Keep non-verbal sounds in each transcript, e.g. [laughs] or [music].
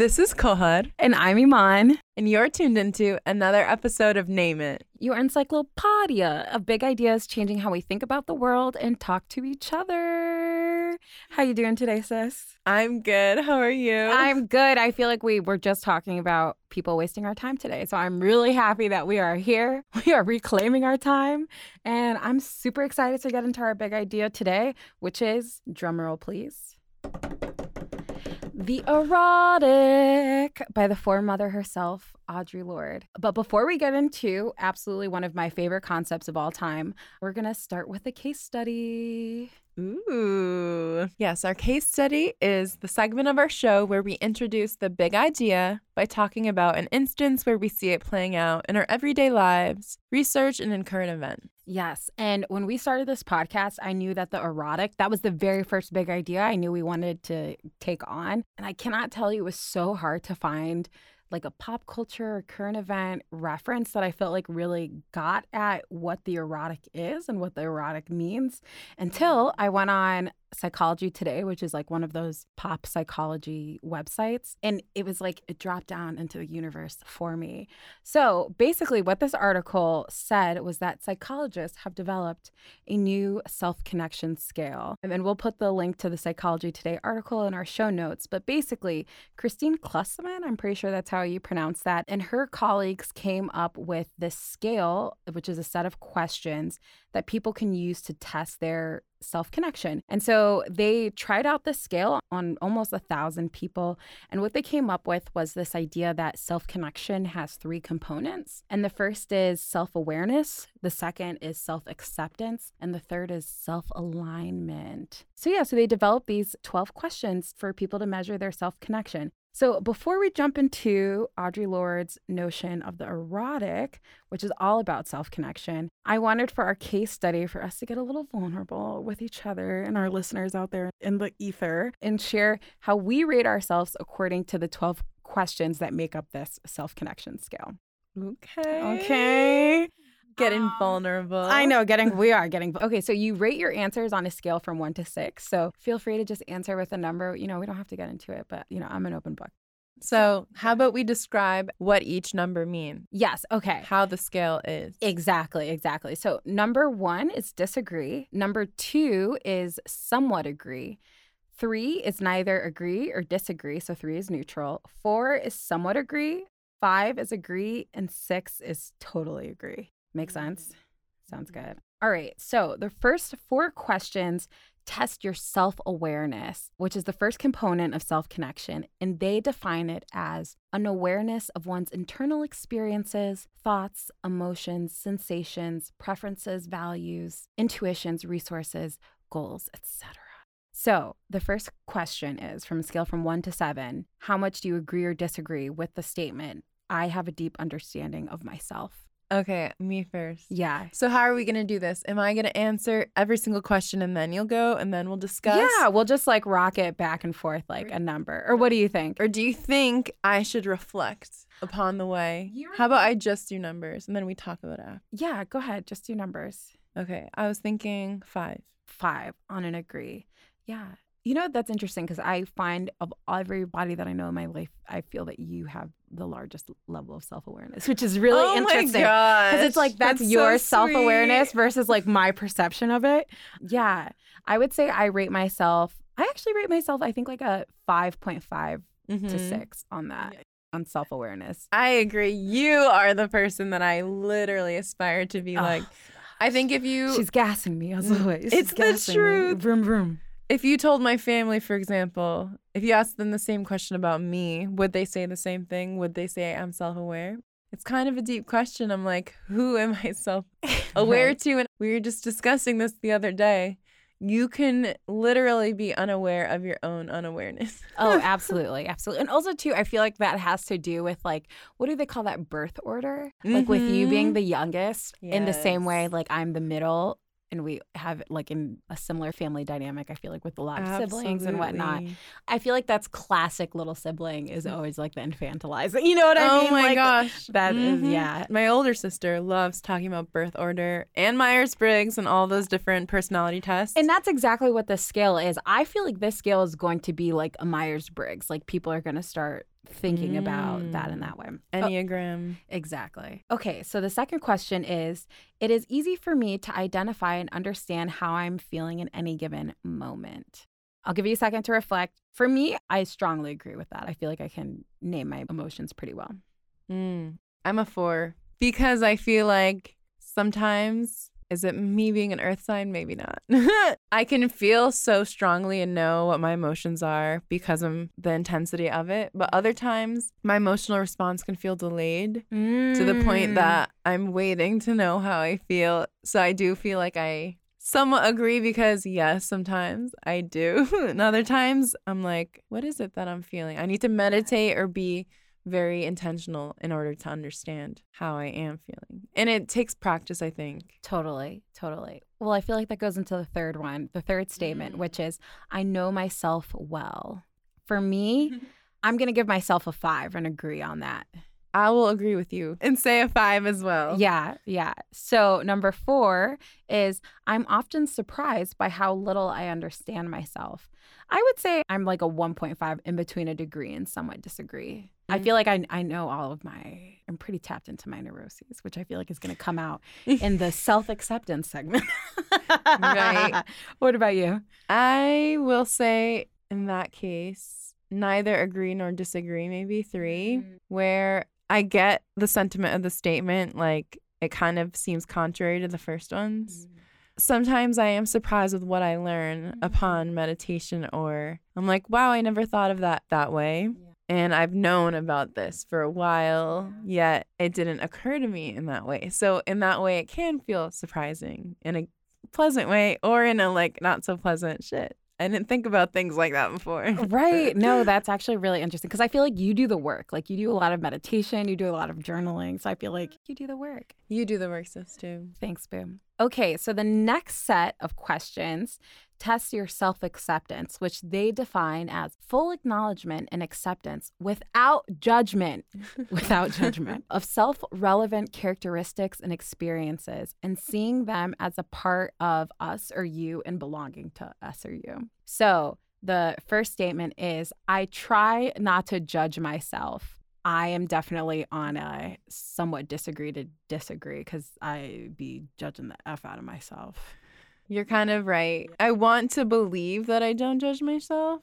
This is Kohar, And I'm Iman. and you're tuned into another episode of Name It. Your encyclopedia of big ideas changing how we think about the world and talk to each other. How you doing today, sis? I'm good. How are you? I'm good. I feel like we were just talking about people wasting our time today. So I'm really happy that we are here. [laughs] We are reclaiming our time. And I'm super excited to get into our big idea today, which is drumroll, please. The Erotic by the foremother herself, Audre Lorde. But before we get into absolutely one of my favorite concepts of all time, we're going to start with a case study. Ooh. Yes, our case study is the segment of our show where we introduce the big idea by talking about an instance where we see it playing out in our everyday lives, research, and in current events. Yes. And when we started this podcast, I knew that the erotic, that was the very first big idea I knew we wanted to take on. And I cannot tell you, it was so hard to find like a pop culture or current event reference that I felt like really got at what the erotic is and what the erotic means until I went on Psychology Today, which is like one of those pop psychology websites. And it was like it dropped down into the universe for me. So basically, what this article said was that psychologists have developed a new self connection scale. And we'll put the link to the Psychology Today article in our show notes. But basically, Kristine Klussman, I'm pretty sure that's how you pronounce that, and her colleagues came up with this scale, which is a set of questions that people can use to test their self connection. And so they tried out this scale on almost a thousand people. And what they came up with was this idea that self connection has three components. And the first is self awareness, the second is self acceptance, and the third is self alignment. So, yeah, so they developed these 12 questions for people to measure their self connection. So, before we jump into Audre Lorde's notion of the erotic, which is all about self connection, I wanted for our case study for us to get a little vulnerable with each other and our listeners out there in the ether and share how we rate ourselves according to the 12 questions that make up this self connection scale. Okay. Okay. Getting Um, vulnerable. I know, getting we are getting [laughs] okay. So you rate your answers on a scale from one to six. So feel free to just answer with a number. You know, we don't have to get into it, but you know, I'm an open book. So, how about we describe what each number means? Yes. Okay. How the scale is. Exactly, exactly. So number one is disagree. Number two is somewhat agree. Three is neither agree or disagree. So three is neutral. Four is somewhat agree. Five is agree. And six is totally agree. Make mm-hmm. sense? Sounds mm-hmm. good. All right. So the first four questions test your self awareness, which is the first component of self connection. And they define it as an awareness of one's internal experiences, thoughts, emotions, sensations, preferences, values, intuitions, resources, goals, etc. So, the first question is from a scale from 1 to 7, how much do you agree or disagree with the statement I have a deep understanding of myself? Okay, me first. Yeah. So, how are we to do this? Am I to answer every single question and then you'll go and then we'll discuss? Yeah, we'll just like rock it back and forth like a number. Or what do you think? Or do you think I should reflect upon the way? You're- How about I just do numbers and then we talk about it after? Yeah, go ahead. Just do numbers. Okay, I was thinking five. Five on an agree. Yeah. You know, that's interesting because I find of everybody that I know in my life, I feel that you have the largest level of self awareness, [laughs] which is really oh interesting. Because it's like that's, so your self awareness versus like my perception of it. Yeah. I would say I rate myself, I actually rate myself, I think like a 5.5 to Mhm. 6 on that, on self awareness. I agree. You are the person that I literally aspire to be like. I think if you She's gassing me as Mm, always. it's She's the gassing me. truth. Vroom, vroom. If you told my family, for example, if you asked them the same question about me, would they say the same thing? Would they say I'm self aware? It's kind of a deep question. I'm like, who am I self [laughs] aware Right. to? And we were just discussing this the other day. You can literally be unaware of your own unawareness. Oh, [laughs] absolutely, absolutely. And also too, I feel like that has to do with like what do they call that birth order? Like with you being Mhm. the youngest, in the same way, like I'm the middle, and we have like in a similar family dynamic. I feel like with a lot of siblings and whatnot. I feel like that's classic little sibling is always like the infantilizing. [laughs] You know what I oh mean? my Like, gosh. that is- Mhm. yeah. My older sister loves talking about birth order and Myers Briggs and all those different personality tests. And that's exactly what this scale is. I feel like this scale is going to be like a Myers Briggs. Like people are going to start thinking about that in Mm. that way. Oh, Enneagram. Exactly. Okay, so the second question is It is easy for me to identify and understand how I'm feeling in any given moment. I'll give you a second to reflect. For me, I strongly agree with that. I feel like I can name my emotions pretty well. Mm. I'm a four because I feel like sometimes, is it me being an earth sign? Maybe not. [laughs] I can feel so strongly and know what my emotions are because of the intensity of it. But other times, my emotional response can feel delayed to the Mm. point that I'm waiting to know how I feel. So I do feel like I somewhat agree because, yes, sometimes I do. [laughs] and other times, I'm like, what is it that I'm feeling? I need to meditate or be very intentional in order to understand how I am feeling. And it takes practice, I think. Totally, totally. Well, I feel like that goes into the third one, the third statement, Mm. which is I know myself well. For me, [laughs] I'm going to give myself a five and agree on that. I will agree with you and say a five as well. Yeah, yeah. So, number four is I'm often surprised by how little I understand myself. I would say I'm like a 1.5 in between a degree and somewhat disagree. I Mm. feel like I, I know all of my, I'm pretty tapped into my neuroses, which I feel like is going to come out in the [laughs] self acceptance segment. Right. [laughs] What about you? I will say in that case, neither agree nor disagree, maybe three, Mm. where I get the sentiment of the statement, like it kind of seems contrary to the first ones. Sometimes I am surprised with what I learn upon meditation, or I'm like, wow, I never thought of that that way. Yeah. And I've known about this for a while, yet it didn't occur to me in that way. So, in that way, it can feel surprising in a pleasant way or in a like not so pleasant shit. I didn't think about things like that before. [laughs] Right. No, that's actually really interesting because I feel like you do the work. Like you do a lot of meditation, you do a lot of journaling. So I feel like you do the work. You do the work, sis, too. Thanks, Boom. Okay, so the next set of questions test your self acceptance, which they define as full acknowledgement and acceptance without judgment, [laughs] without judgment of self relevant characteristics and experiences and seeing them as a part of us or you and belonging to us or you. So the first statement is I try not to judge myself. I am definitely on a somewhat disagree to disagree because I be judging the F out of myself. You're kind of right. I want to believe that I don't judge myself,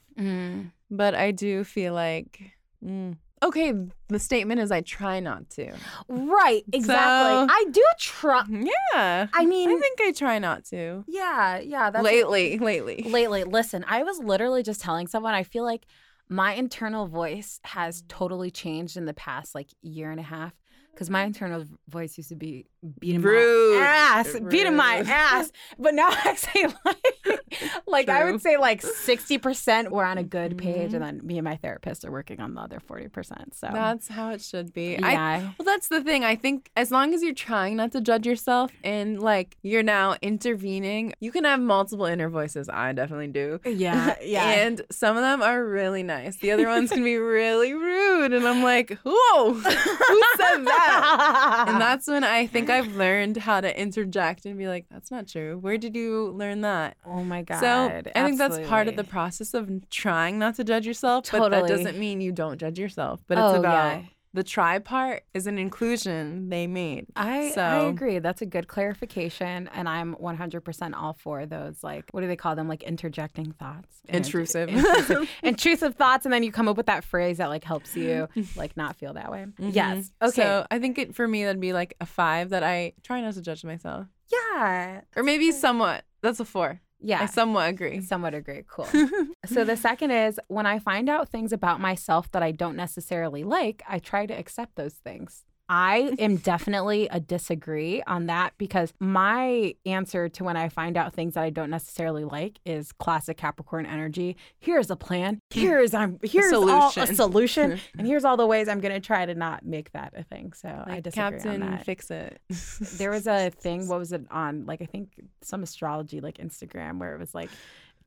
but I do feel like, mm. okay, the statement is I try not to. Right, exactly. So- I do try. [laughs] Yeah. I mean, I think I try not to. yeah, yeah. That's lately, lately. lately. Listen, I was literally just telling someone I feel like my internal voice has totally changed in the past like year and a half. Because my internal voice used to be beating Rude. my ass, beating my ass. But now [laughs] I say like, like I would say like sixty percent we're on a good page, Mhm. and then me and my therapist are working on the other forty percent. So That's how it should be. I, yeah, well, that's the thing. I think as long as you're trying not to judge yourself and like you're now intervening, you can have multiple inner voices. I definitely do. yeah, [laughs] yeah. and some of them are really nice. The other ones can be really rude. And I'm like, whoa, who said [laughs] that? [laughs] And that's when I think I've learned how to interject and be like, that's not true. Where did you learn that? oh my god. so I think that's part of the process of trying not to judge yourself. But that doesn't mean you don't judge yourself. But Oh, it's about yeah. The try part is an inclusion they made. I, I agree. That's a good clarification. And I'm 100% all for those, like, what do they call them? Like interjecting thoughts. Intrusive. intrusive. [laughs] intrusive thoughts. And then you come up with that phrase that, like, helps you, like, not feel that way. Yes. Mhm. Okay. So I think it for me that'd be like a five that I try not to judge myself. yeah. Or maybe somewhat. That's a four. Yeah. I somewhat agree. Somewhat agree. Cool. [laughs] so the second is when I find out things about myself that I don't necessarily like, I try to accept those things. I am definitely a disagree on that because my answer to when I find out things that I don't necessarily like is classic Capricorn energy. Here's a plan. [laughs] Here's I'm here's all a solution. solution, [laughs] and here's all the ways I'm going to try to not make that a thing. So I disagree Captain, on that fix it. there was a thing [laughs] what was it on like i think some astrology like instagram where it was like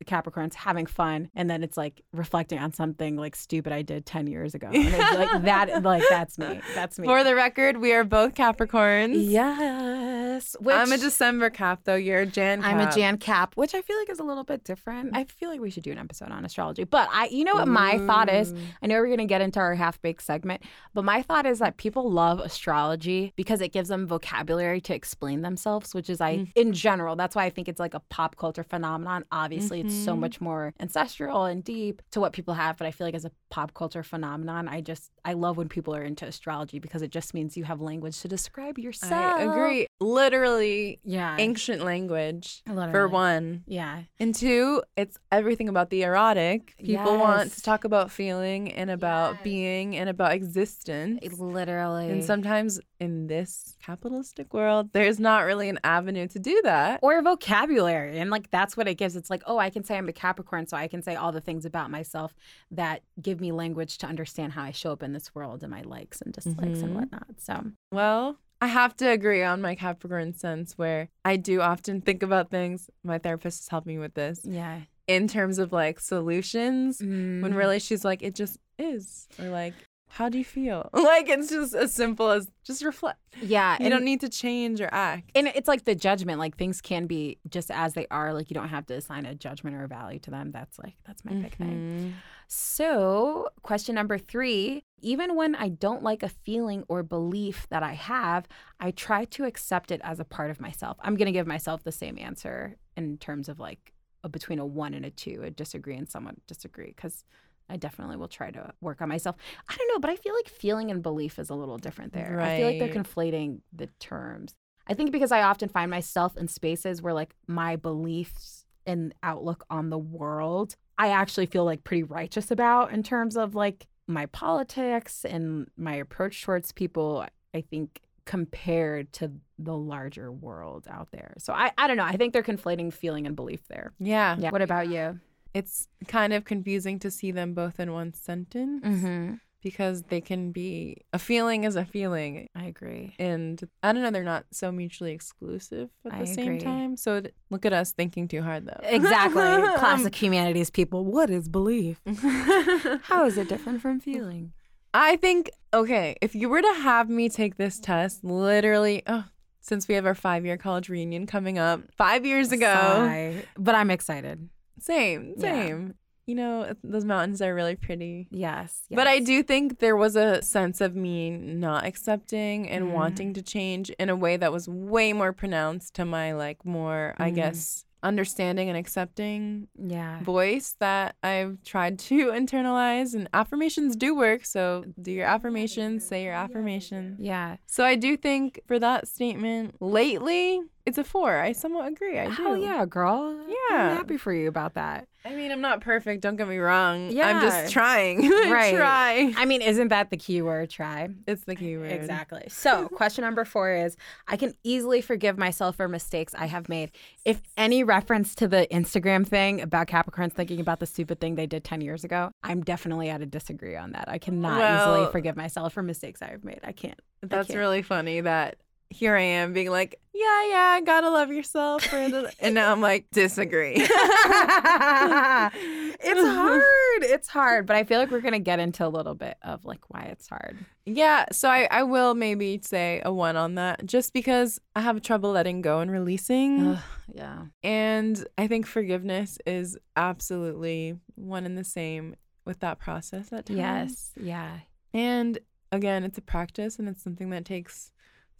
the capricorns having fun and then it's like reflecting on something like stupid i did 10 years ago and it's like [laughs] that like that's me that's me For the record, we are both Capricorns. yes. Which I'm a December cap though. You're a Jan. Cap. I'm a Jan Cap, which I feel like is a little bit different. I feel like we should do an episode on astrology. But I you know what my thought is? I know we're gonna get into our half baked segment, but my thought is that people love astrology because it gives them vocabulary to explain themselves, which is I Mm. in general, that's why I think it's like a pop culture phenomenon. Obviously it's so Mhm. much more ancestral and deep to what people have, but I feel like as a pop culture phenomenon, I just I love when people are into astrology because it just means you have language to describe yourself. I agree. Literally Yeah. ancient language for one. Yeah. And two, it's everything about the erotic. People want to talk about feeling and about Yes. being and about existence. Literally. And sometimes in this capitalistic world, there's not really an avenue to do that. or vocabulary and like that's what it gives it's like oh i can say i'm a capricorn so i can say all the things about myself that give me language to understand how i show up in this world and my likes and dislikes and Mhm. whatnot so Well, I have to agree on my Capricorn sense where I do often think about things. My therapist has helped me with this yeah in terms of like solutions. Mm. When really she's like, it just is. Or like, how do you feel? [laughs] Like it's just as simple as just reflect. yeah You don't need to change or act. and it's like the judgment like things can be just as they are like you don't have to assign a judgment or a value to them that's like that's my big thing Mhm. So, question number three even when I don't like a feeling or belief that I have, I try to accept it as a part of myself. I'm going to give myself the same answer in terms of like a, between a one and a two, a disagree and somewhat disagree, because I definitely will try to work on myself. I don't know, but I feel like feeling and belief is a little different there. I feel like they're conflating the terms. I think because I often find myself in spaces where like my beliefs and outlook on the world, I actually feel like pretty righteous about in terms of like my politics and my approach towards people. I think compared to the larger world out there. So I, I don't know. I think they're conflating feeling and belief there. Yeah. Yeah. What about you? It's kind of confusing to see them both in one sentence Mm-hmm. because they can be a feeling is a feeling. I agree. And I don't know, they're not so mutually exclusive at the I same agree. time. So it- look at us thinking too hard though. Exactly. [laughs] Classic humanities people. What is belief? [laughs] How is it different from feeling? I think, okay, if you were to have me take this test, literally, oh, since we have our five year college reunion coming up, five years ago, Sigh. But I'm excited. Same, Yeah. same. You know, those mountains are really pretty. Yes. But I do think there was a sense of me not accepting and Mm. wanting to change in a way that was way more pronounced to my, like, more, I Mm. guess, understanding and accepting Yeah. voice that I've tried to [laughs] internalize. And affirmations do work. So do your affirmations, say your affirmations. Yeah. So I do think for that statement, lately, it's a four. I somewhat agree. I do. Yeah, girl. Yeah. I'm happy for you about that. I mean, I'm not perfect. Don't get me wrong. Yeah. I'm just trying. [laughs] Right. Try. I mean, isn't that the key word, try? It's the key word. Exactly. So, [laughs] question number four is I can easily forgive myself for mistakes I have made. If any reference to the Instagram thing about Capricorns thinking about the stupid thing they did 10 years ago, I'm definitely at a disagree on that. I cannot Well- easily forgive myself for mistakes I have made. I can't. That's can't. really funny that here I am being like, yeah, yeah, gotta love yourself. [laughs] and now I'm like, disagree. [laughs] it's hard. It's hard. But I feel like we're going to get into a little bit of like why it's hard. Yeah, so I, I will maybe say a one on that just because I have trouble letting go and releasing. Ugh, yeah. And I think forgiveness is absolutely one and the same with that process at times. Yes. Yeah. And again, it's a practice and it's something that takes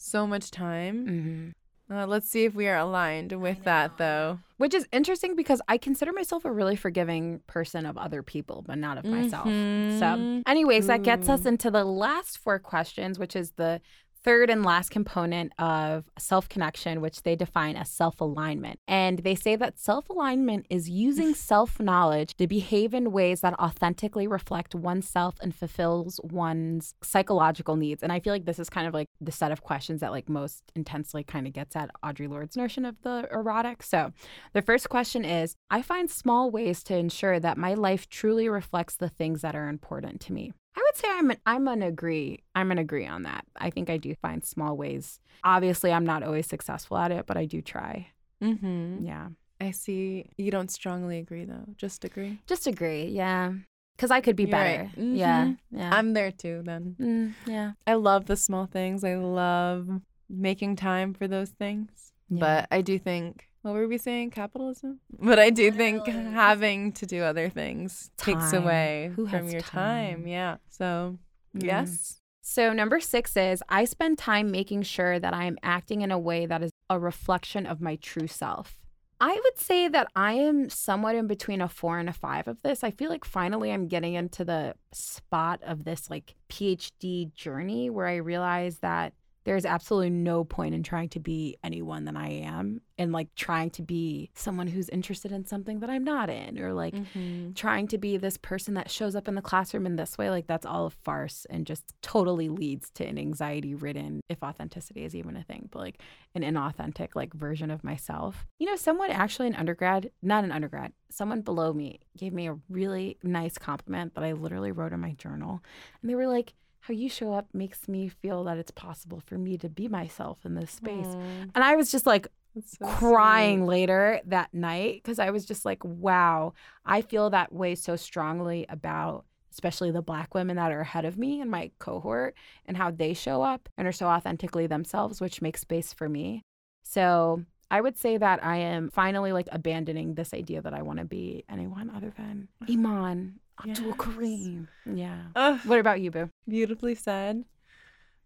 so much time. Mm-hmm. Uh, let's see if we are aligned with that though. Which is interesting because I consider myself a really forgiving person of other people, but not of myself. So, Mhm. anyways, that gets us into the last four questions, which is the third and last component of self connection, which they define as self alignment. And they say that self alignment is using [laughs] self knowledge to behave in ways that authentically reflect oneself and fulfills one's psychological needs. And I feel like this is kind of like the set of questions that like most intensely kind of gets at Audre Lorde's notion of the erotic. So the first question is I find small ways to ensure that my life truly reflects the things that are important to me. I would say I'm an I'm an agree. I'm an agree on that. I think I do find small ways. Obviously, I'm not always successful at it, but I do try. Mhm. Yeah. I see. You don't strongly agree though. Just agree. Just agree. Yeah. Cuz I could be You're right. better. Yeah. Yeah. I'm there too then. Mm, yeah. I love the small things. I love making time for those things. Yeah. But I do think, what were we saying? Capitalism? But I do think having to do other things takes away Who from your time. time? Yeah. So, Mm. yes. So, number six is I spend time making sure that I am acting in a way that is a reflection of my true self. I would say that I am somewhat in between a four and a five of this. I feel like finally I'm getting into the spot of this like PhD journey where I realize that there's absolutely no point in trying to be anyone than I am and like trying to be someone who's interested in something that I'm not in or like Mhm. trying to be this person that shows up in the classroom in this way, like that's all a farce and just totally leads to an anxiety ridden, if authenticity is even a thing, but like an inauthentic like version of myself. You know, someone actually in undergrad, not an undergrad, someone below me gave me a really nice compliment that I literally wrote in my journal. And they were like, how you show up makes me feel that it's possible for me to be myself in this space. And I was just like, so crying sweet. later that night because I was just like, wow, I feel that way so strongly about especially the black women that are ahead of me in my cohort and how they show up and are so authentically themselves, which makes space for me. So I would say that I am finally like abandoning this idea that I want to be anyone other than Iman Abdul Yes. Kareem. Yeah. Ugh. What about you, Boo? Beautifully said.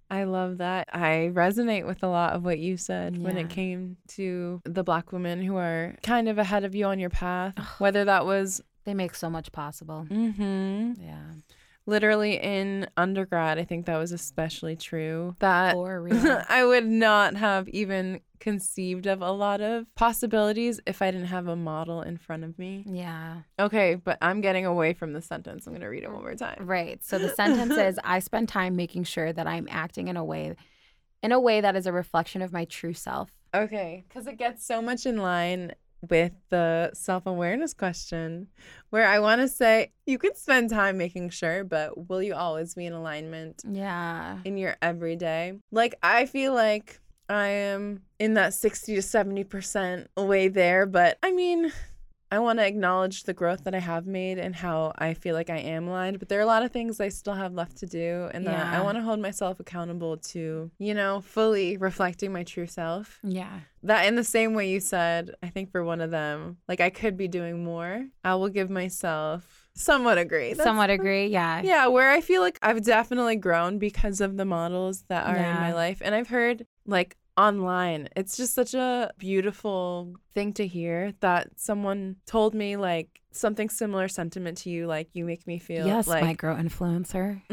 I love that. I resonate with a lot of what you said when it came to the black women who are kind of ahead of you on your path, whether that was They make so much possible. Mm-hmm. Yeah. Literally in undergrad. I think that was especially true. That. [laughs] I would not have even conceived of a lot of possibilities if I didn't have a model in front of me. yeah. Okay, but I'm getting away from the sentence. I'm going to read it one more time. Right. So the [laughs] sentence is I spend time making sure that I'm acting in a way in a way that is a reflection of my true self. Okay, because it gets so much in line with the self awareness question, where I want to say you could spend time making sure, but will you always be in alignment Yeah. in your everyday? Like, I feel like I am in that 60 to 70% way there, but I mean, I want to acknowledge the growth that I have made and how I feel like I am aligned, but there are a lot of things I still have left to do, and that I want to hold myself accountable to, you know, fully reflecting my true self. Yeah. That in the same way you said, I think for one of them, like I could be doing more. I will give myself somewhat agree. That's- Somewhat agree. Yeah. Yeah, where I feel like I've definitely grown because of the models that are in my life. And I've heard like online, it's just such a beautiful thing to hear that someone told me like something similar sentiment to you, like you make me feel Yes, like micro influencer. [laughs]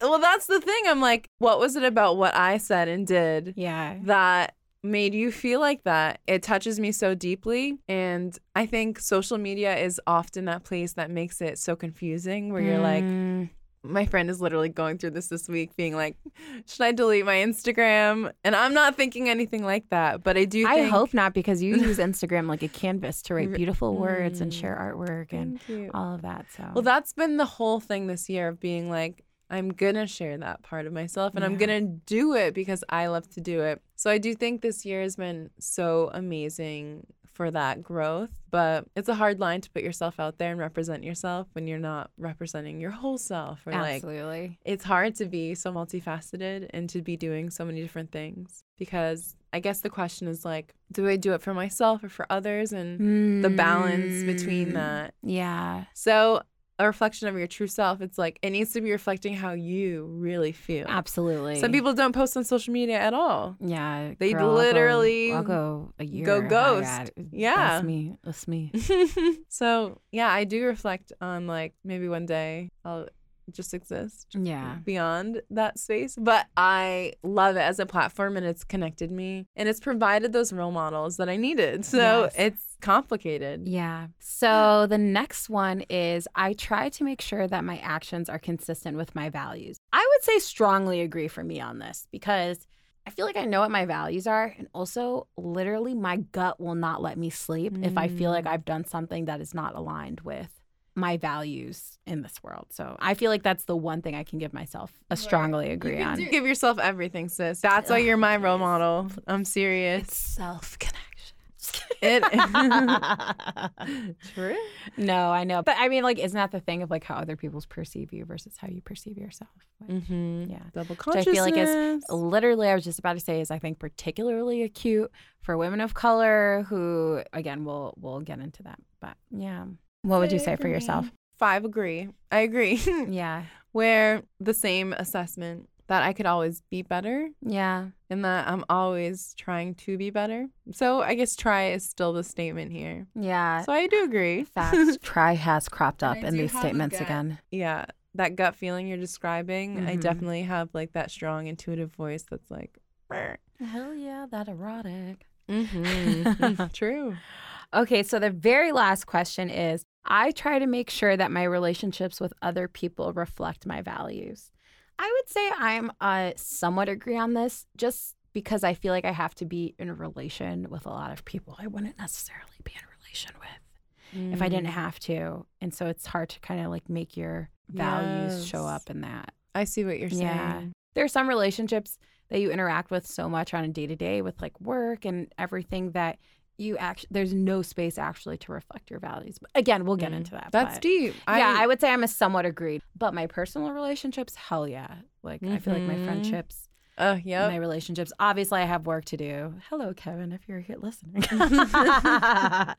well, that's the thing. I'm like, what was it about what I said and did Yeah. that made you feel like that. It touches me so deeply. And I think social media is often that place that makes it so confusing where you're like, Mm, my friend is literally going through this this week, being like, should I delete my Instagram? And I'm not thinking anything like that, but I do I think. hope not because you use Instagram like a [laughs] canvas to write beautiful words and Mm. share artwork and all of that. So Well, that's been the whole thing this year of being like, I'm gonna share that part of myself and I'm gonna do it because I love to do it. So I do think this year has been so amazing for that growth, but it's a hard line to put yourself out there and represent yourself when you're not representing your whole self or like absolutely. it's hard to be so multifaceted and to be doing so many different things because I guess the question is like, do I do it for myself or for others and the balance between Mm, that? Yeah. So, a reflection of your true self, it's like it needs to be reflecting how you really feel. Absolutely. Some people don't post on social media at all. Yeah, They girl, I'll go- literally I'll go, a year. go ghost. Yeah. that's me. That's me. [laughs] so, yeah, I do reflect on like maybe one day I'll just exist Yeah, beyond that space. But I love it as a platform and it's connected me and it's provided those role models that I needed. So, Yes. it's complicated. yeah. So the next one is I try to make sure that my actions are consistent with my values. I would say strongly agree for me on this because. I feel like I know what my values are. And also, literally, my gut will not let me sleep if I feel like Mm. I've done something that is not aligned with my values in this world. So I feel like that's the one thing I can give myself a strongly You agree can on. give yourself everything, sis. That's why you're my role model. I'm serious. Self connection. It [laughs] [laughs] true. No, I know. But I mean, like, isn't that the thing of like how other people perceive you versus how you perceive yourself? Like, Mm-hmm. Yeah. Double Which I feel like is literally, I was just about to say, is I think particularly acute for women of color who, again, we'll we'll get into that. But yeah, what would you say for yourself? Five agree. I agree. [laughs] Yeah, Where the same assessment that I could always be better yeah, and that I'm always trying to be better. So I guess try is still the statement here. yeah. So I do agree. Facts. [laughs] Try has cropped up in these statements again. yeah, that gut feeling you're describing, I Mhm. definitely have like that strong intuitive voice that's like, Hell yeah, that erotic. mm-hmm. [laughs] true. Okay, so the very last question is I try to make sure that my relationships with other people reflect my values. I would say I'm uh, somewhat agree on this just because I feel like I have to be in a relation with a lot of people I wouldn't necessarily be in a relation with if I didn't Mm. have to. And so it's hard to kind of like make your values show up in that. I see what you're saying. Yeah. There are some relationships that you interact with so much on a day to day with like work and everything that you actually there's no space actually to reflect your values. But again, we'll get Mm. into that. That's deep. yeah, I would say I'm a somewhat agreed. But my personal relationships, hell yeah. Like I feel like my Mhm. friendships, Uh, yep. my relationships. Obviously, I have work to do. Hello, Kevin, if you're here listening. [laughs] [laughs]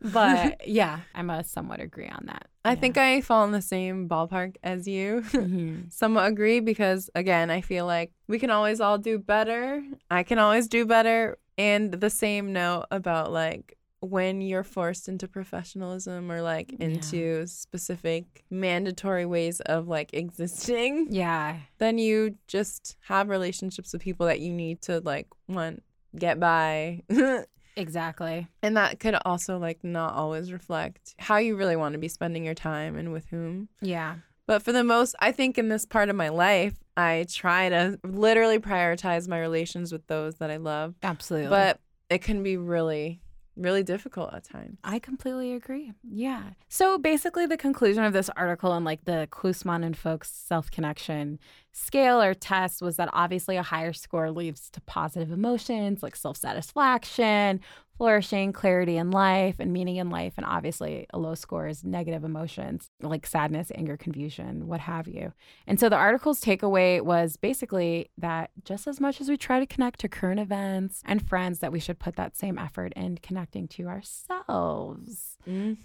but yeah, I'm a somewhat agree on that. I think I fall in the same ballpark as you. Mhm. [laughs] Somewhat agree because, again, I feel like we can always all do better. I can always do better. And the same note about like when you're forced into professionalism or like Yeah. into specific mandatory ways of like existing, yeah, then you just have relationships with people that you need to like, want get by. [laughs] exactly. And that could also like not always reflect how you really want to be spending your time and with whom. Yeah. But for the most, I think in this part of my life, I try to literally prioritize my relations with those that I love. Absolutely. But it can be really, really difficult at times. I completely agree. Yeah. So basically, the conclusion of this article and like the Klussman and folks self connection scale or test was that obviously a higher score leads to positive emotions like self satisfaction, flourishing, clarity in life, and meaning in life. And obviously, a low score is negative emotions like sadness, anger, confusion, what have you. And so the article's takeaway was basically that just as much as we try to connect to current events and friends, that we should put that same effort in connecting to ourselves.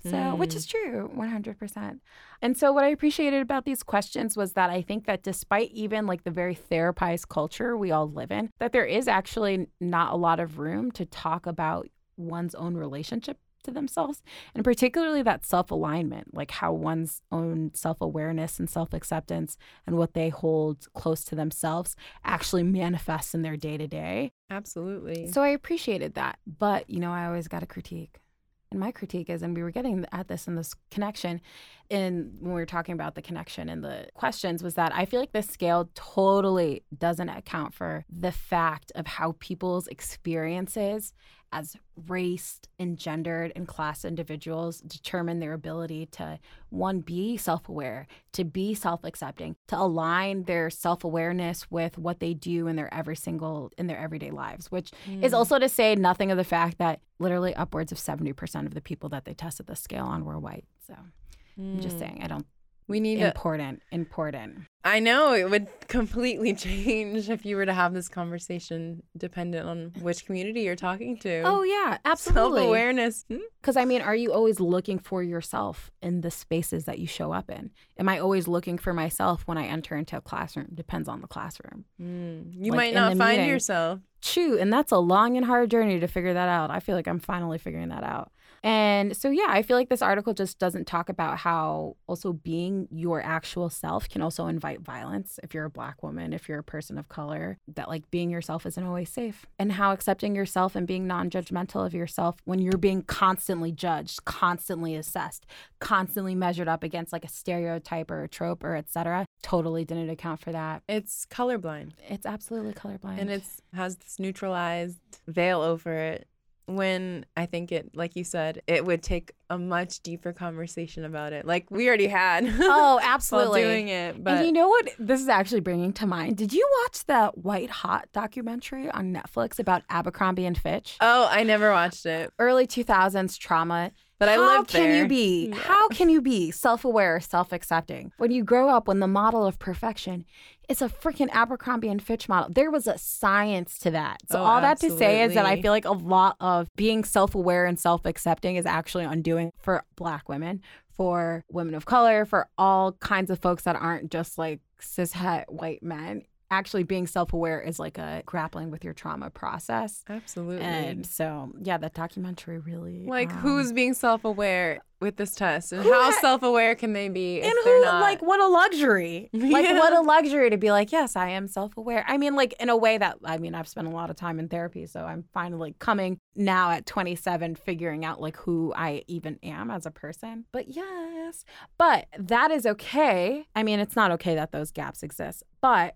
So, which Mhm. is true, 100%. And so, what I appreciated about these questions was that I think that despite even like the very therapized culture we all live in, that there is actually not a lot of room to talk about one's own relationship to themselves, and particularly that self alignment, like how one's own self awareness and self acceptance and what they hold close to themselves actually manifests in their day to day. Absolutely. So I appreciated that. But, you know, I always got a critique. And my critique is, and we were getting at this in this connection, in when we were talking about the connection and the questions, was that I feel like this scale totally doesn't account for the fact of how people's experiences as raced and gendered and class individuals determine their ability to one be self-aware to be self-accepting to align their self-awareness with what they do in their every single in their everyday lives which is Mm. also to say nothing of the fact that literally upwards of 70% of the people that they tested the scale on were white so i'm just Mm. saying i don't We need to. important important I know it would [laughs] completely change if you were to have this conversation dependent on which community you're talking to. oh yeah absolutely Self awareness. Because I mean, are you always looking for yourself in the spaces that you show up in? Am I always looking for myself when I enter into a classroom? Depends on the classroom. You Like, might not find meeting. yourself. Shoot, and that's a long and hard journey to figure that out. I feel like I'm finally figuring that out. And so, yeah, I feel like this article just doesn't talk about how also being your actual self can also invite violence if you're a black woman, if you're a person of color, that like being yourself isn't always safe. And how accepting yourself and being non judgmental of yourself when you're being constantly judged, constantly assessed, constantly measured up against like a stereotype or a trope or et cetera, totally didn't account for that. It's colorblind It's absolutely colorblind. and it's has this neutralized veil over it when I think it, like you said, it would take a much deeper conversation about it. Like we already had. [laughs] Oh, absolutely. doing it, but and you know what this is actually bringing to mind? Did you watch the White Hot documentary on Netflix about Abercrombie and Fitch? oh, I never watched it, Early 2000s trauma. But I How lived can there. you be? Yeah. How can you be self-aware, self-accepting when you grow up when the model of perfection is a freaking Abercrombie and Fitch model? There was a science to that. So Oh, all that to say is that I feel like a lot of being self-aware and self-accepting is actually undoing for black women, for women of color, for all kinds of folks that aren't just like cishet white men. Actually being self-aware is like a grappling with your trauma process. Absolutely. And so, yeah, that documentary really like, um, who's being self-aware with this test, and how ha- self-aware can they be and who not? like what a luxury [laughs] like Yeah. what a luxury to be like yes i am self-aware i mean like in a way that i mean i've spent a lot of time in therapy so i'm finally coming now at 27 figuring out like who i even am as a person but yes but that is okay i mean it's not okay that those gaps exist but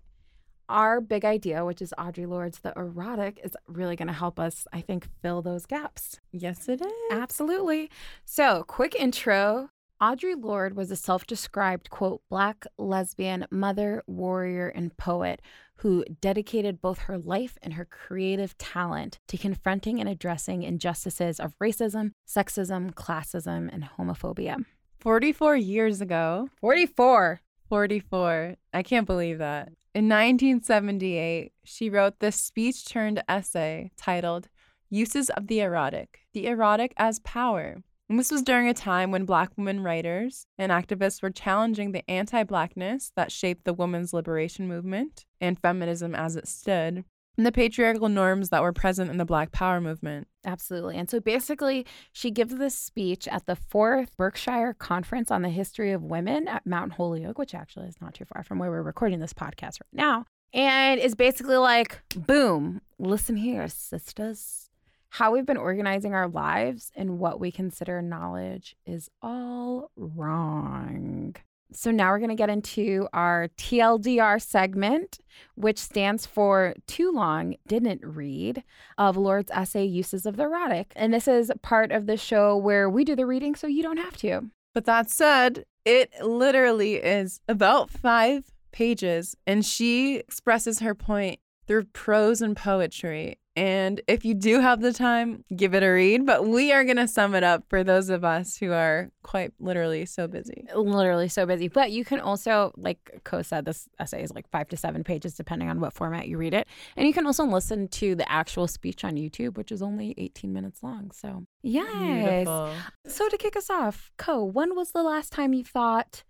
our big idea, which is Audre Lorde's The Erotic, is really going to help us, I think, fill those gaps. yes, it is. Absolutely. So, quick intro. Audre Lorde was a self described, quote, black lesbian mother, warrior, and poet who dedicated both her life and her creative talent to confronting and addressing injustices of racism, sexism, classism, and homophobia. Forty-four years ago. 44. 44. I can't believe that. In 1978, she wrote this speech turned essay titled Uses of the Erotic The Erotic as Power. And this was during a time when Black women writers and activists were challenging the anti Blackness that shaped the women's liberation movement and feminism as it stood, and the patriarchal norms that were present in the Black Power movement. Absolutely. And so basically, she gives this speech at the fourth Berkshire Conference on the History of Women at Mount Holyoke, which actually is not too far from where we're recording this podcast right now. And is basically like, boom, listen here, sisters. How we've been organizing our lives and what we consider knowledge is all wrong. So now we're going to get into our TLDR segment, which stands for Too Long Didn't Read of Lorde's essay Uses of the Erotic. And this is part of the show where we do the reading so you don't have to. But that said, it literally is about five pages, and she expresses her point through prose and poetry. And if you do have the time, give it a read. But we are going to sum it up for those of us who are quite literally so busy. Literally so busy. But you can also, like Co said, this essay is like five to seven pages, depending on what format you read it. And you can also listen to the actual speech on YouTube, which is only 18 minutes long. So, yes. Beautiful. So, to kick us off, Co, when was the last time you thought,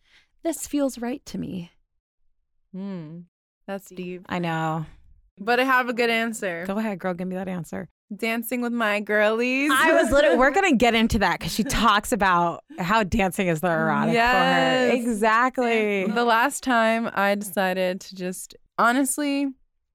this feels right to me? Hmm. That's deep. I know. But I have a good answer. Go ahead, girl. Give me that answer. Dancing with my girlies. I was literally, we're [laughs] going to get into that because she talks about how dancing is the erotic Yes. for her. Exactly. The last time I decided to just honestly,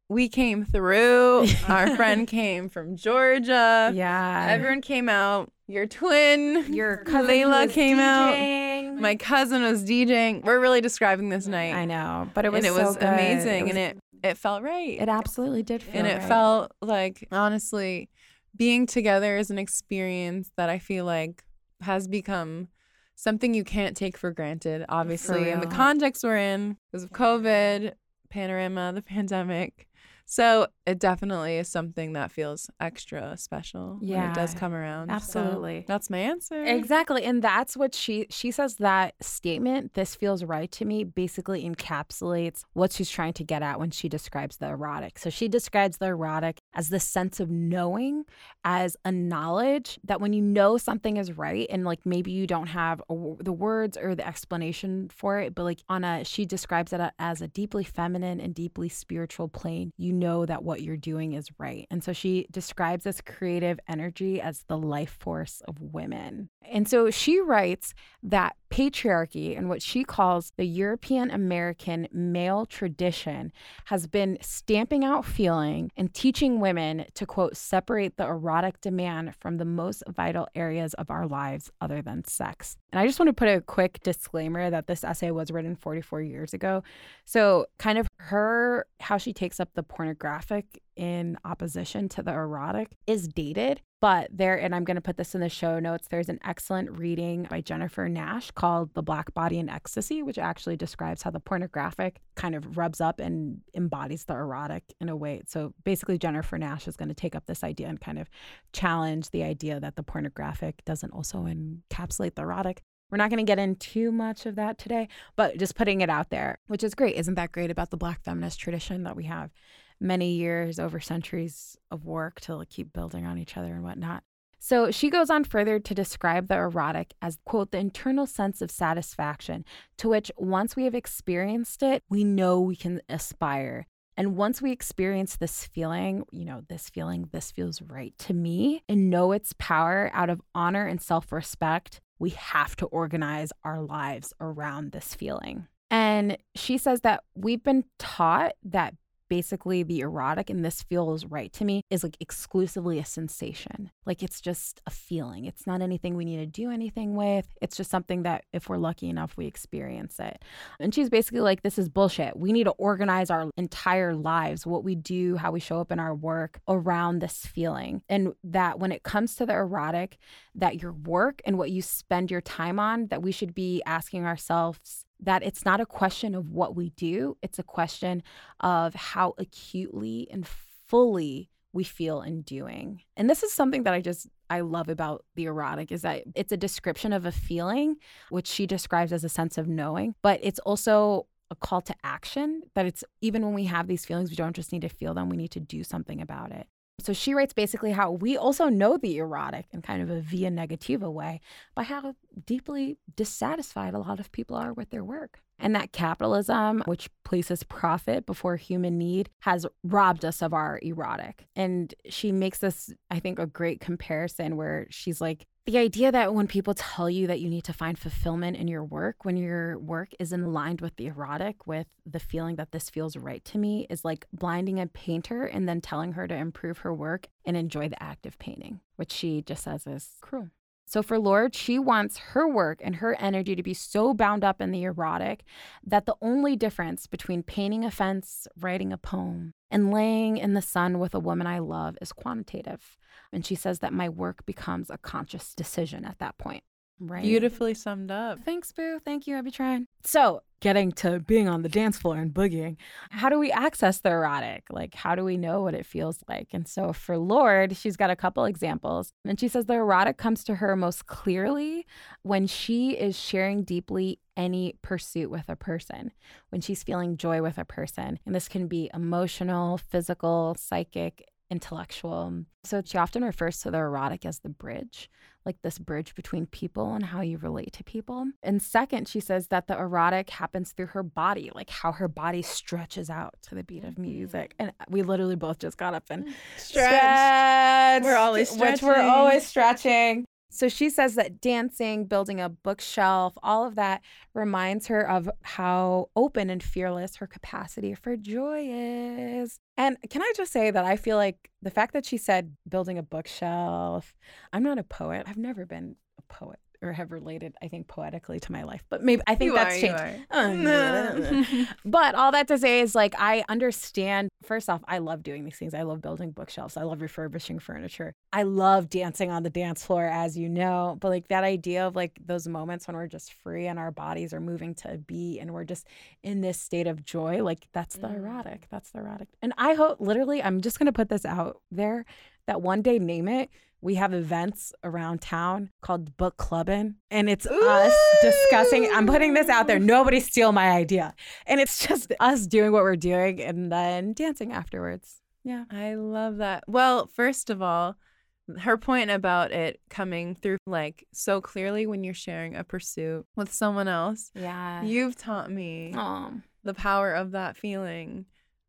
we came through. [laughs] Our friend came from Georgia. Yeah. Everyone came out. Your twin, Your cousin Layla was came out. DJing. My cousin was DJing. We're really describing this night. I know, but it was and it was good. amazing It was- and it it felt right. it absolutely did feel and it right. felt like honestly being together is an experience that I feel like has become something you can't take for granted obviously in the context we're in because of covid panorama the [laughs] pandemic so it definitely is something that feels extra special when it does come around So absolutely. that's my answer Exactly. And that's what she she says that statement, this feels right to me, basically encapsulates what she's trying to get at when she describes the erotic. So she describes the erotic as the sense of knowing, as a knowledge that when you know something is right and like maybe you don't have a the words or the explanation for it, but like on a she describes it as a deeply feminine and deeply spiritual plane, you know that what you're doing is right. And so she describes this creative energy as the life force of women. And so she writes that patriarchy and what she calls the European American male tradition has been stamping out feeling and teaching women to, quote, separate the erotic demand from the most vital areas of our lives other than sex. And I just want to put a quick disclaimer that this essay was written 44 years ago. So, kind of her, how she takes up the pornographic in opposition to the erotic is dated. But there, and I'm going to put this in the show notes, there's an excellent reading by Jennifer Nash called The Black Body in Ecstasy, which actually describes how the pornographic kind of rubs up and embodies the erotic in a way. So basically, Jennifer Nash is going to take up this idea and kind of challenge the idea that the pornographic doesn't also encapsulate the erotic. We're not going to get in too much of that today, but just putting it out there, which is great. Isn't that great about the Black feminist tradition that we have many years over centuries of work to keep building on each other and whatnot? So she goes on further to describe the erotic as, quote, the internal sense of satisfaction to which once we have experienced it, we know we can aspire. And once we experience this feeling, you know, this feeling, this feels right to me, and know its power out of honor and self respect, we have to organize our lives around this feeling. And she says that we've been taught that basically the erotic and this feels right to me is like exclusively a sensation. Like it's just a feeling. It's not anything we need to do anything with. It's just something that if we're lucky enough, we experience it. And she's basically like, this is bullshit. We need to organize our entire lives, what we do, how we show up in our work around this feeling. And that when it comes to the erotic, that your work and what you spend your time on, that we should be asking ourselves that it's not a question of what we do, it's a question of how acutely and fully we feel in doing. And this is something that I just I love about the erotic is that it's a description of a feeling which she describes as a sense of knowing, but it's also a call to action that it's even when we have these feelings we don't just need to feel them, we need to do something about it. So she writes basically how we also know the erotic in kind of a via negativa way by how deeply dissatisfied a lot of people are with their work. And that capitalism, which places profit before human need, has robbed us of our erotic. And she makes this, I think, a great comparison where she's like, the idea that when people tell you that you need to find fulfillment in your work, when your work is in line with the erotic, with the feeling that this feels right to me, is like blinding a painter and then telling her to improve her work and enjoy the act of painting, which she just says is cruel. So for Lorde, she wants her work and her energy to be so bound up in the erotic that the only difference between painting a fence, writing a poem, and laying in the sun with a woman I love is quantitative. And she says that my work becomes a conscious decision at that point. Right. Beautifully summed up. Thanks, Boo. Thank you. I'll be trying. So, getting to being on the dance floor and boogieing, how do we access the erotic? Like, how do we know what it feels like? And so, for Lorde, she's got a couple examples. And she says the erotic comes to her most clearly when she is sharing deeply any pursuit with a person, when she's feeling joy with a person. And this can be emotional, physical, psychic, intellectual. So she often refers to the erotic as the bridge, like this bridge between people and how you relate to people. And second, she says that the erotic happens through her body, like how her body stretches out to the beat of music. Mm-hmm. And we literally both just got up and stretched. We're always stretching. Which we're always stretching. So she says that dancing, building a bookshelf, all of that reminds her of how open and fearless her capacity for joy is. And can I just say that I feel like the fact that she said building a bookshelf, I'm not a poet. I've never been a poet or have related, I think, poetically to my life. But maybe I think you that's are, changed. Oh, [laughs] but all that to say is like I understand. First off, I love doing these things. I love building bookshelves. I love refurbishing furniture. I love dancing on the dance floor, as you know. But like that idea of like those moments when we're just free and our bodies are moving to a beat and we're just in this state of joy, like that's the mm. erotic. That's the erotic. And I hope, literally, I'm just gonna put this out there that one day, name it we have events around town called book clubbing and it's Ooh. us discussing i'm putting this out there nobody steal my idea. And it's just us doing what we're doing and then dancing afterwards. Yeah. I love that. Well first of all her point about it coming through like so clearly when you're sharing a pursuit with someone else yeah. you've taught me the power of that feeling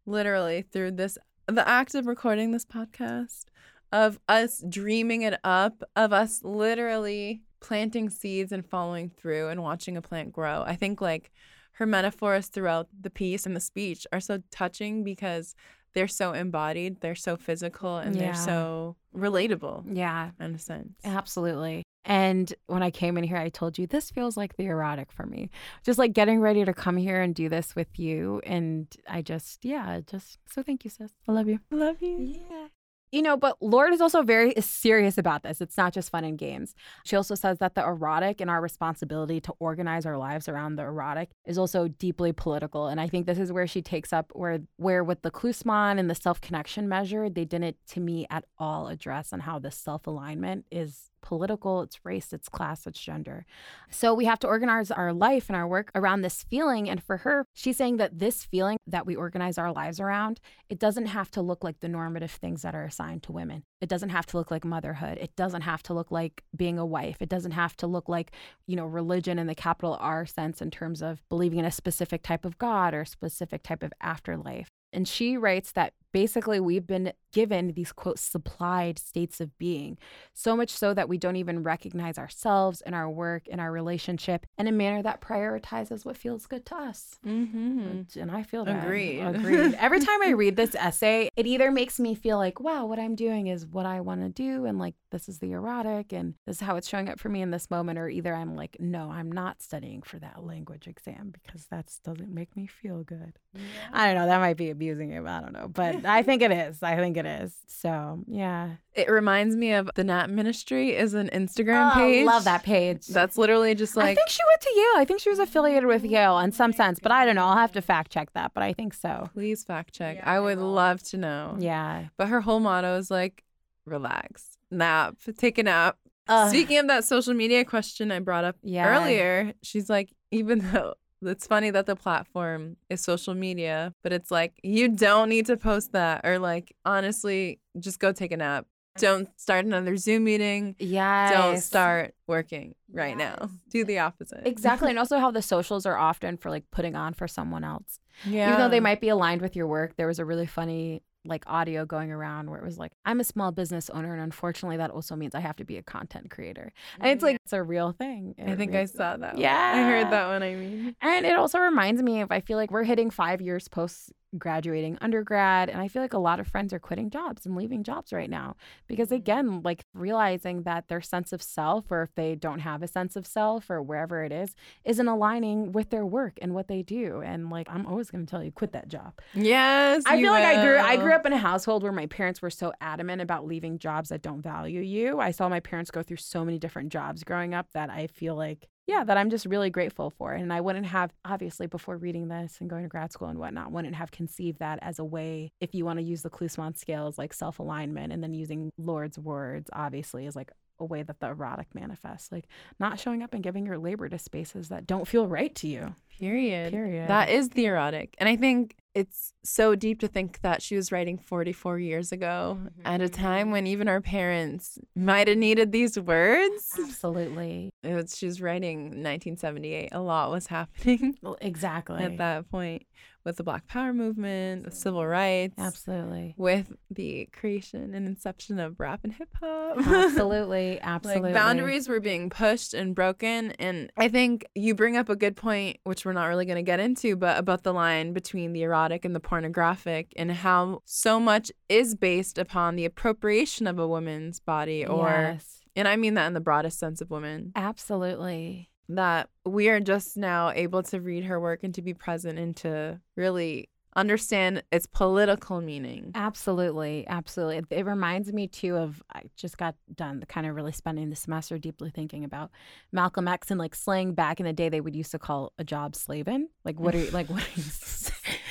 literally through this the act of recording this podcast of us dreaming it up, of us literally planting seeds and following through and watching a plant grow. I think like her metaphors throughout the piece and the speech are so touching because they're so embodied, they're so physical, and yeah. they're so relatable. Yeah. In a sense. Absolutely. And when I came in here, I told you this feels like the erotic for me. Just like getting ready to come here and do this with you. And I just, yeah, just so thank you, sis. I love you. I love you. Yeah you know, but Lorde is also very serious about this. It's not just fun and games. She also says that the erotic and our responsibility to organize our lives around the erotic is also deeply political. And I think this is where she takes up where where with the Klussman and the self-connection measure, they didn't to me at all address on how the self-alignment is political, it's race, it's class, it's gender. So we have to organize our life and our work around this feeling. And for her, she's saying that this feeling that we organize our lives around, it doesn't have to look like the normative things that are assigned to women. It doesn't have to look like motherhood. It doesn't have to look like being a wife. It doesn't have to look like, you know, religion in the capital R sense in terms of believing in a specific type of God or a specific type of afterlife. And she writes that basically we've been given these quote supplied states of being, so much so that we don't even recognize ourselves in our work in our relationship in a manner that prioritizes what feels good to us. Mm-hmm. And I feel that. Agreed. Agreed. [laughs] Every time I read this essay, it either makes me feel like, wow, what I'm doing is what I want to do. And like, this is the erotic and this is how it's showing up for me in this moment. Or either I'm like, no, I'm not studying for that language exam because that doesn't make me feel good. Yeah. I don't know. That might be abusing it. I don't know. But I think it is. I think it is. So yeah. It reminds me of the Nap Ministry is an Instagram oh, page. Love that page. That's literally just like I think she went to Yale. I think she was affiliated with Yale in some sense, but I don't know. I'll have to fact check that, but I think so. Please fact check. Yeah, I would love to know. Yeah. But her whole motto is like relax, nap, take a nap. Uh, Speaking of that social media question I brought up yeah. earlier, she's like, even though it's funny that the platform is social media, but it's like you don't need to post that or like honestly, just go take a nap. Don't start another Zoom meeting. Yeah. Don't start working right yes. now. Do the opposite. Exactly. and [laughs] also how the socials are often for like putting on for someone else. Yeah. Even though they might be aligned with your work, there was a really funny like audio going around where it was like, I'm a small business owner, and unfortunately, that also means I have to be a content creator. And it's like, mm. it's a real thing. It I think I saw that. Yeah. I heard that one. I mean, and it also reminds me of, I feel like we're hitting five years post graduating undergrad and i feel like a lot of friends are quitting jobs and leaving jobs right now because mm-hmm. again like realizing that their sense of self or if they don't have a sense of self or wherever it is isn't aligning with their work and what they do and like i'm always going to tell you quit that job yes i feel will. like i grew i grew up in a household where my parents were so adamant about leaving jobs that don't value you i saw my parents go through so many different jobs growing up that i feel like yeah, that I'm just really grateful for. And I wouldn't have, obviously, before reading this and going to grad school and whatnot, wouldn't have conceived that as a way, if you want to use the Klussman scale as like self alignment and then using Lorde's words, obviously, is like a way that the erotic manifests, like not showing up and giving your labor to spaces that don't feel right to you. Period. Period. That is the erotic. And I think it's so deep to think that she was writing 44 years ago mm-hmm. at a time when even our parents might have needed these words. Absolutely. It was, she was writing 1978. A lot was [laughs] happening. Well, exactly. At that point with the Black Power movement, with civil rights. Absolutely. With the creation and inception of rap and hip hop. Absolutely. [laughs] Absolutely. like boundaries were being pushed and broken. And I think you bring up a good point, which we're not really going to get into, but about the line between the erotic and the pornographic and how so much is based upon the appropriation of a woman's body or. Yes. And I mean that in the broadest sense of women. Absolutely that we are just now able to read her work and to be present and to really understand its political meaning. Absolutely. Absolutely. It reminds me too of I just got done kind of really spending the semester deeply thinking about Malcolm X and like slang back in the day they would used to call a job slaving. Like what are you like what are you [laughs]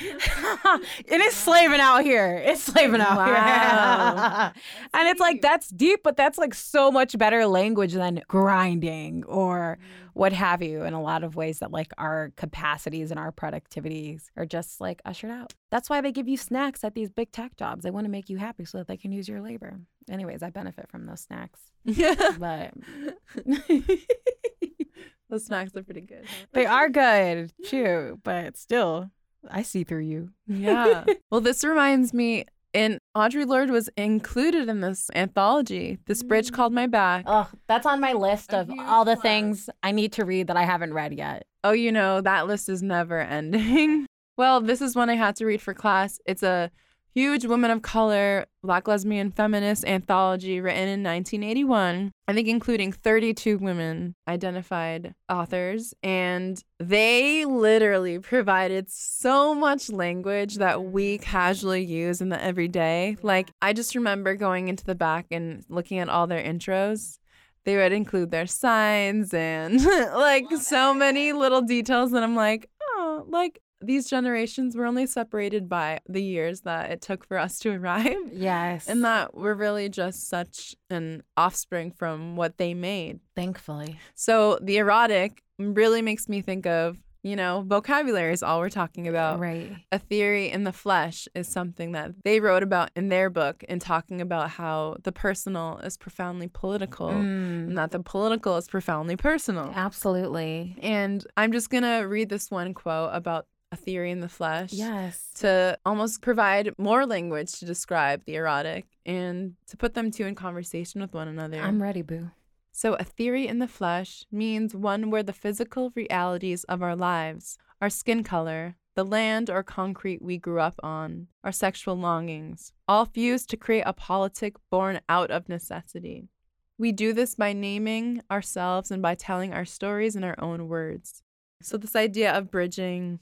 it is slaving out here. It's slaving out wow. here. [laughs] and it's like that's deep, but that's like so much better language than grinding or mm. What have you in a lot of ways that like our capacities and our productivities are just like ushered out. That's why they give you snacks at these big tech jobs. They want to make you happy so that they can use your labor. Anyways, I benefit from those snacks. Yeah. [laughs] But [laughs] those snacks are pretty good. Huh? They are good, [laughs] too, but still I see through you. Yeah. well, this reminds me, and Audre Lorde was included in this anthology, This Bridge mm. Called My Back. Oh, that's on my list of all the things I need to read that I haven't read yet. Oh, you know, that list is never [laughs] ending. well, this is one I had to read for class. It's a huge women of color, black lesbian feminist anthology written in 1981. I think including 32 women identified authors. And they literally provided so much language that we casually use in the everyday. Like, I just remember going into the back and looking at all their intros they would include their signs and [laughs] like so many little details that I'm like, oh, like these generations were only separated by the years that it took for us to [laughs] arrive. Yes. And that we're really just such an offspring from what they made. Thankfully. So the erotic really makes me think of, you know, vocabulary is all we're talking about. Right. A theory in the flesh is something that they wrote about in their book and talking about how the personal is profoundly political Mm, and that the political is profoundly personal. absolutely. And I'm just going to read this one quote about a theory in the flesh Yes. to almost provide more language to describe the erotic and to put them two in conversation with one another. I'm ready, boo. so, a theory in the flesh means one where the physical realities of our lives, our skin color, the land or concrete we grew up on, our sexual longings, all fuse to create a politic born out of necessity. We do this by naming ourselves and by telling our stories in our own words. So, this idea of bridging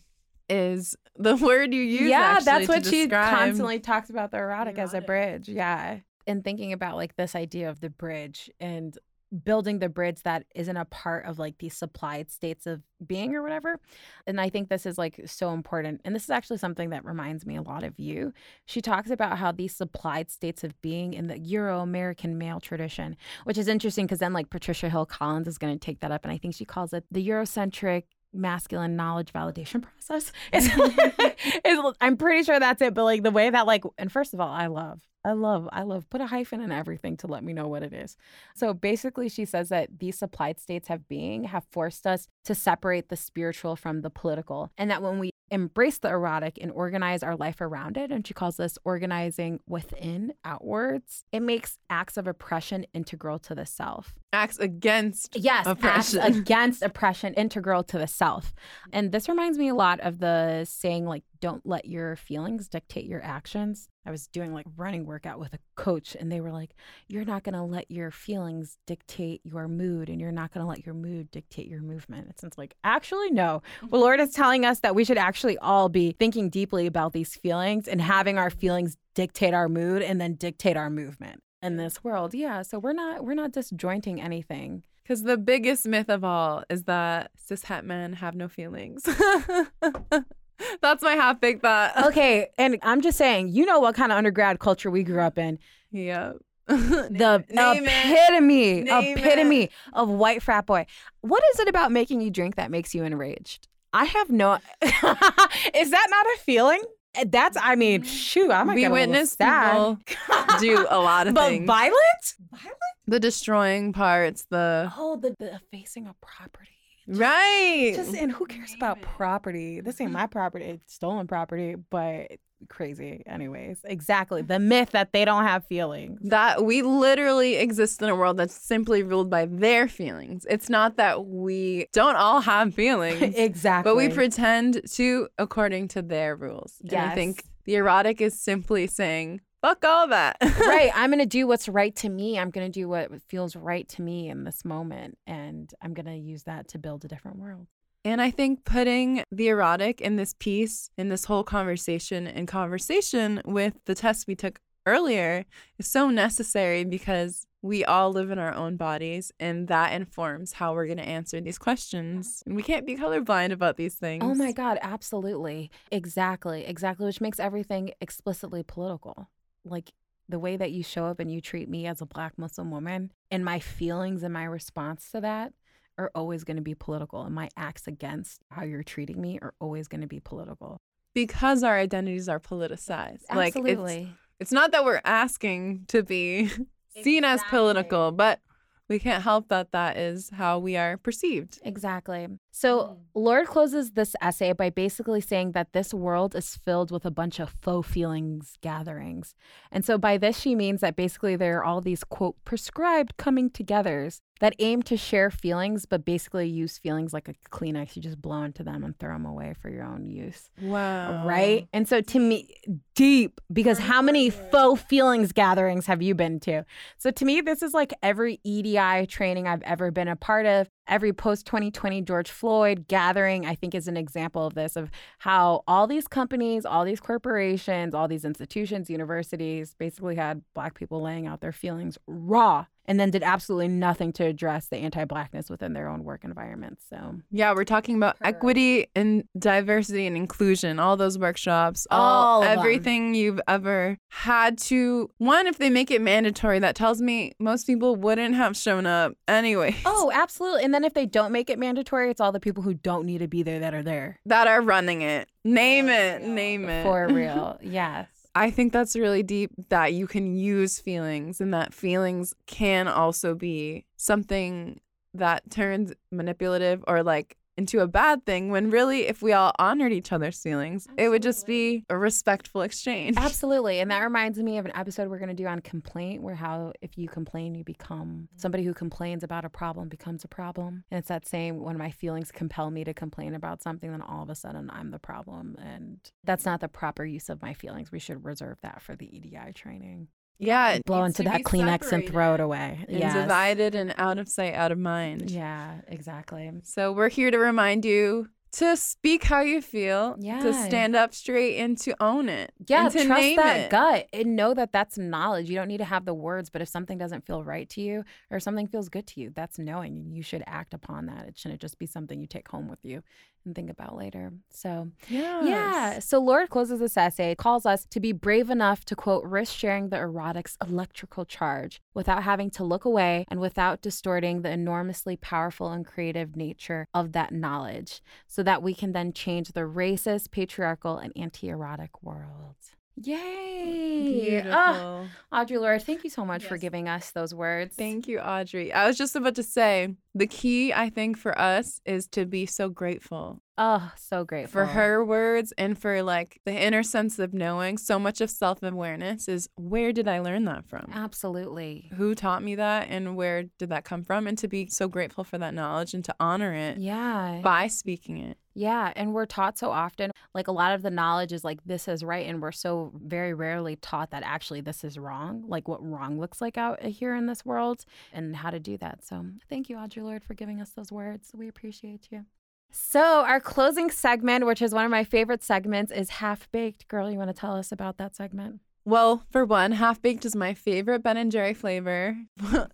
is the [laughs] word you use. yeah, actually that's what she describe- constantly talks about the erotic as a bridge. Yeah. And thinking about like this idea of the bridge and building the bridge that isn't a part of like these supplied states of being or whatever. And I think this is like so important. And this is actually something that reminds me a lot of you. She talks about how these supplied states of being in the Euro American male tradition, which is interesting because then like Patricia Hill Collins is going to take that up. And I think she calls it the Eurocentric masculine knowledge validation [laughs] process. [laughs] It's, I'm pretty sure that's it. But like the way that like, and first of all, I love, I love, I love, put a hyphen in everything to let me know what it is. So basically, she says that these supplied states of being have forced us to separate the spiritual from the political, and that when we embrace the erotic and organize our life around it, and she calls this organizing within outwards, it makes acts of oppression integral to the self. acts against Yes, acts Oppression. against oppression integral to the self. And this reminds me a lot of the saying like don't let your feelings dictate your actions. I was doing like running workout with a coach and they were like you're not going to let your feelings dictate your mood and you're not going to let your mood dictate your movement. It's it's like actually no. [laughs] The Lorde is telling us that we should actually all be thinking deeply about these feelings and having our feelings dictate our mood and then dictate our movement in this world. Yeah, so we're not we're not disjointing anything. Because the biggest myth of all is that cis het men have no feelings. [laughs] [laughs] That's my half baked thought. [laughs] Okay, and I'm just saying, you know what kind of undergrad culture we grew up in. Yeah. [laughs] The Name it. epitome, Name epitome of white frat boy. What is it about making you drink that makes you enraged? I have no. is that not a feeling? Eh, that's, I mean, mm-hmm. shoot, I might we get a little witness sad. people do a lot of but things. But violent? Violent? the destroying parts, the Oh, the, the facing of property. Right. Just and who cares about property? This ain't my property. It's stolen property, but crazy. Anyways, exactly. Mm. The myth that they don't have feelings. that we literally exist in a world that's simply ruled by their feelings. It's not that we don't all have feelings, [laughs] exactly. but we pretend to according to their rules. And I think the erotic is simply saying, fuck all that. [laughs] right. I'm gonna do what's right to me. I'm gonna do what feels right to me in this moment, and I'm gonna use that to build a different world. And I think putting the erotic in this piece, in this whole conversation, in conversation with the test we took earlier is so necessary because we all live in our own bodies and that informs how we're going to answer these questions. And we can't be colorblind about these things. Oh my God, absolutely. Exactly. Exactly. Which makes everything explicitly political. Like the way that you show up and you treat me as a Black Muslim woman, and my feelings and my response to that are always going to be political. And my acts against how you're treating me are always going to be political. Because our identities are politicized. Like it's, Absolutely. it's not that we're asking to be [laughs] seen as political, but we can't help that that is how we are perceived. Exactly. So, mm. Lorde closes this essay by basically saying that this world is filled with a bunch of faux feelings gatherings. And so, by this, she means that basically there are all these, quote, prescribed coming togethers that aim to share feelings, but basically use feelings like a Kleenex. You just blow into them and throw them away for your own use. Wow. Right? And so, to me, deep, because how many faux feelings gatherings have you been to? So, to me, this is like every EDI training I've ever been a part of every post 2020 George Floyd gathering, I think, is an example of this of how all these companies, all these corporations, all these institutions, universities basically had Black people laying out their feelings raw and then did absolutely nothing to address the anti-blackness within their own work environment. So yeah, we're talking about Correct. equity and diversity and inclusion, all those workshops, all, all everything them. you've ever had to. One, if they make it mandatory, that tells me most people wouldn't have shown up anyway. Oh, absolutely. And then if they don't make it mandatory, it's all the people who don't need to be there that are there. That are running it. Name it. Name it. For [laughs] real. yes. I think that's really deep that you can use feelings and that feelings can also be something that turns manipulative or like into a bad thing when really if we all honored each other's feelings Absolutely. it would just be a respectful exchange Absolutely. And that reminds me of an episode we're going to do on complaint where how if you complain you become mm-hmm. somebody who complains about a problem becomes a problem. And it's that same when my feelings compel me to complain about something then all of a sudden I'm the problem and that's not the proper use of my feelings. We should reserve that for the EDI training. Yeah, blow into that Kleenex and throw it away. Yeah, divided and out of sight, out of mind. Yeah, exactly. So we're here to remind you to speak how you feel, yeah. to stand up straight and to own it. Yeah, to trust that it. gut and know that that's knowledge. You don't need to have the words, but if something doesn't feel right to you or something feels good to you, that's knowing. You should act upon that. It shouldn't just be something you take home with you and think about later. So, yes. yeah. So, Lorde closes this essay, calls us to be brave enough to quote, risk sharing the erotic's electrical charge without having to look away and without distorting the enormously powerful and creative nature of that knowledge so that we can then change the racist, patriarchal, and anti erotic world. Yay! Oh, Audre Lorde, thank you so much yes. for giving us those words. Thank you, Audrey. I was just about to say the key, I think, for us is to be so grateful. Oh, so grateful. For her words and for like the inner sense of knowing. So much of self awareness is where did I learn that from? Absolutely. Who taught me that and where did that come from? And to be so grateful for that knowledge and to honor it. Yeah. By speaking it. Yeah, and we're taught so often, like a lot of the knowledge is like this is right, and we're so very rarely taught that actually this is wrong, like what wrong looks like out here in this world, and how to do that. So, thank you, Audre Lorde for giving us those words. We appreciate you. So, our closing segment, which is one of my favorite segments, is Half Baked. Girl, you want to tell us about that segment? Well, for one, half baked is my favorite Ben and Jerry flavor.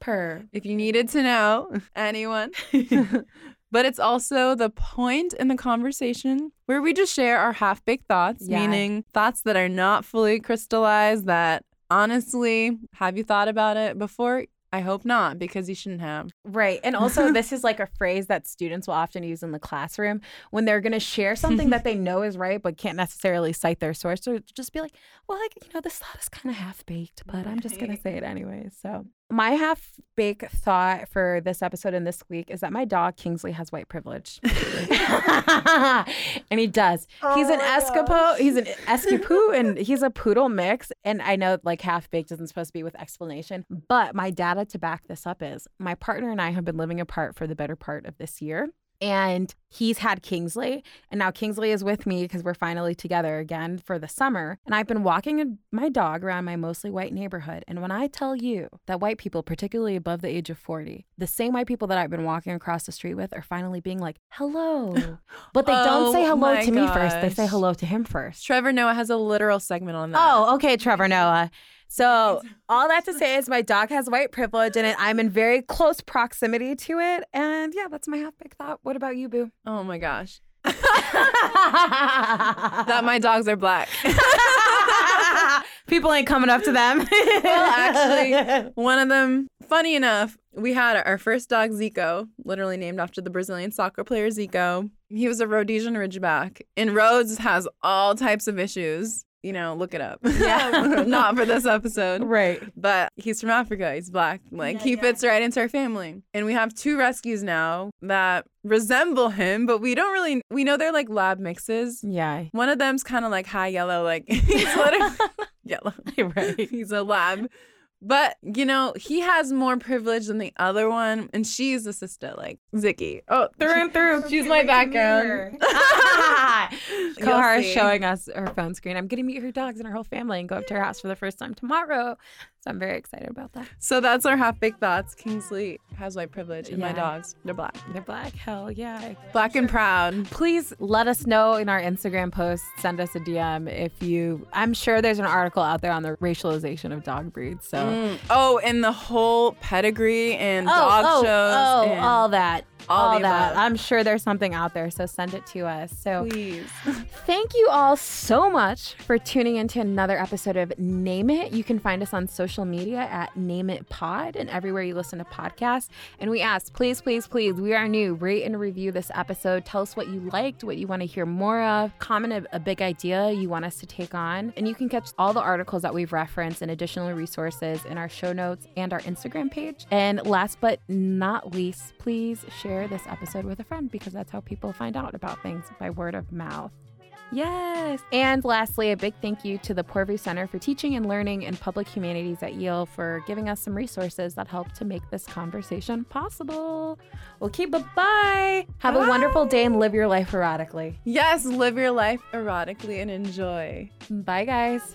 Per. [laughs] if you needed to know, anyone. [laughs] but it's also the point in the conversation where we just share our half baked thoughts, yeah. meaning thoughts that are not fully crystallized, that honestly, have you thought about it before? I hope not, because you shouldn't have. Right. And also, [laughs] this is like a phrase that students will often use in the classroom when they're going to share something that they [laughs] know is right, but can't necessarily cite their source. or just be like, well, like, you know, this thought is kind of half baked, but I'm just going to say it anyway. So, my half baked thought for this episode and this week is that my dog Kingsley has white privilege. [laughs] [laughs] and he does. Oh he's an escapo, he's [laughs] an escapoo and he's a poodle mix. And I know like half baked isn't supposed to be with explanation, but my data to back this up is my partner and I have been living apart for the better part of this year and he's had Kingsley, and now Kingsley is with me because we're finally together again for the summer. And I've been walking my dog around my mostly white neighborhood. And when I tell you that white people, particularly above the age of 40, the same white people that I've been walking across the street with are finally being like, hello. [laughs] But they oh, don't say hello to gosh. me first, they say hello to him first. Trevor Noah has a literal segment on that. Oh, okay, Trevor Noah. So all that to say is my dog has white privilege and I'm in very close proximity to it. And yeah, that's my half big thought. What about you, Boo? Oh my gosh. [laughs] that my dogs are black. [laughs] People ain't coming up to them. [laughs] well, actually, one of them, funny enough, we had our first dog, Zico, literally named after the Brazilian soccer player Zico. He was a Rhodesian Ridgeback. And Rhodes has all types of issues you know, look it up. Yeah. [laughs] Not for this episode. Right. But he's from Africa. He's black. Like Yeah, he yeah. fits right into our family. And we have two rescues now that resemble him, but we don't really we know they're like lab mixes. Yeah. One of them's kind of like high yellow, like [laughs] he's [laughs] literally yellow. right. He's a lab. But, you know, he has more privilege than the other one, and she's a sister, like Zicky. Oh, through and through. [laughs] She's my background. [laughs] [laughs] Kohar is showing us her phone screen. I'm going to meet her dogs and her whole family and go up to her house for the first time tomorrow. So I'm very excited about that. So that's our half baked thoughts. Kingsley has white privilege, and my dogs, they're black. They're black. Hell yeah. Black and proud. Please let us know in our Instagram post. Send us a DM if you. I'm sure there's an article out there on the racialization of dog breeds. So. Mm. Oh, and the whole pedigree and Oh, dog oh, shows. oh, and all that. All All, that. above. I'm sure there's something out there. So send it to us. So Please. [laughs] Thank you all so much for tuning into another episode of Name It. You can find us on social media at Name It Pod and everywhere you listen to podcasts. And we ask, please, please, please, we are new. Rate and review this episode. Tell us what you liked, what you want to hear more of. Comment a, a big idea you want us to take on. And you can catch all the articles that we've referenced and additional resources in our show notes and our Instagram page. And last but not least, please share share this episode with a friend because that's how people find out about things by word of mouth. Yes. And lastly, a big thank you to the Poorvu Center for Teaching and Learning in Public Humanities at Yale for giving us some resources that help to make this conversation possible. We'll keep it Bye. Have a wonderful day and live your life erotically. Yes, live your life erotically and enjoy. Bye, guys.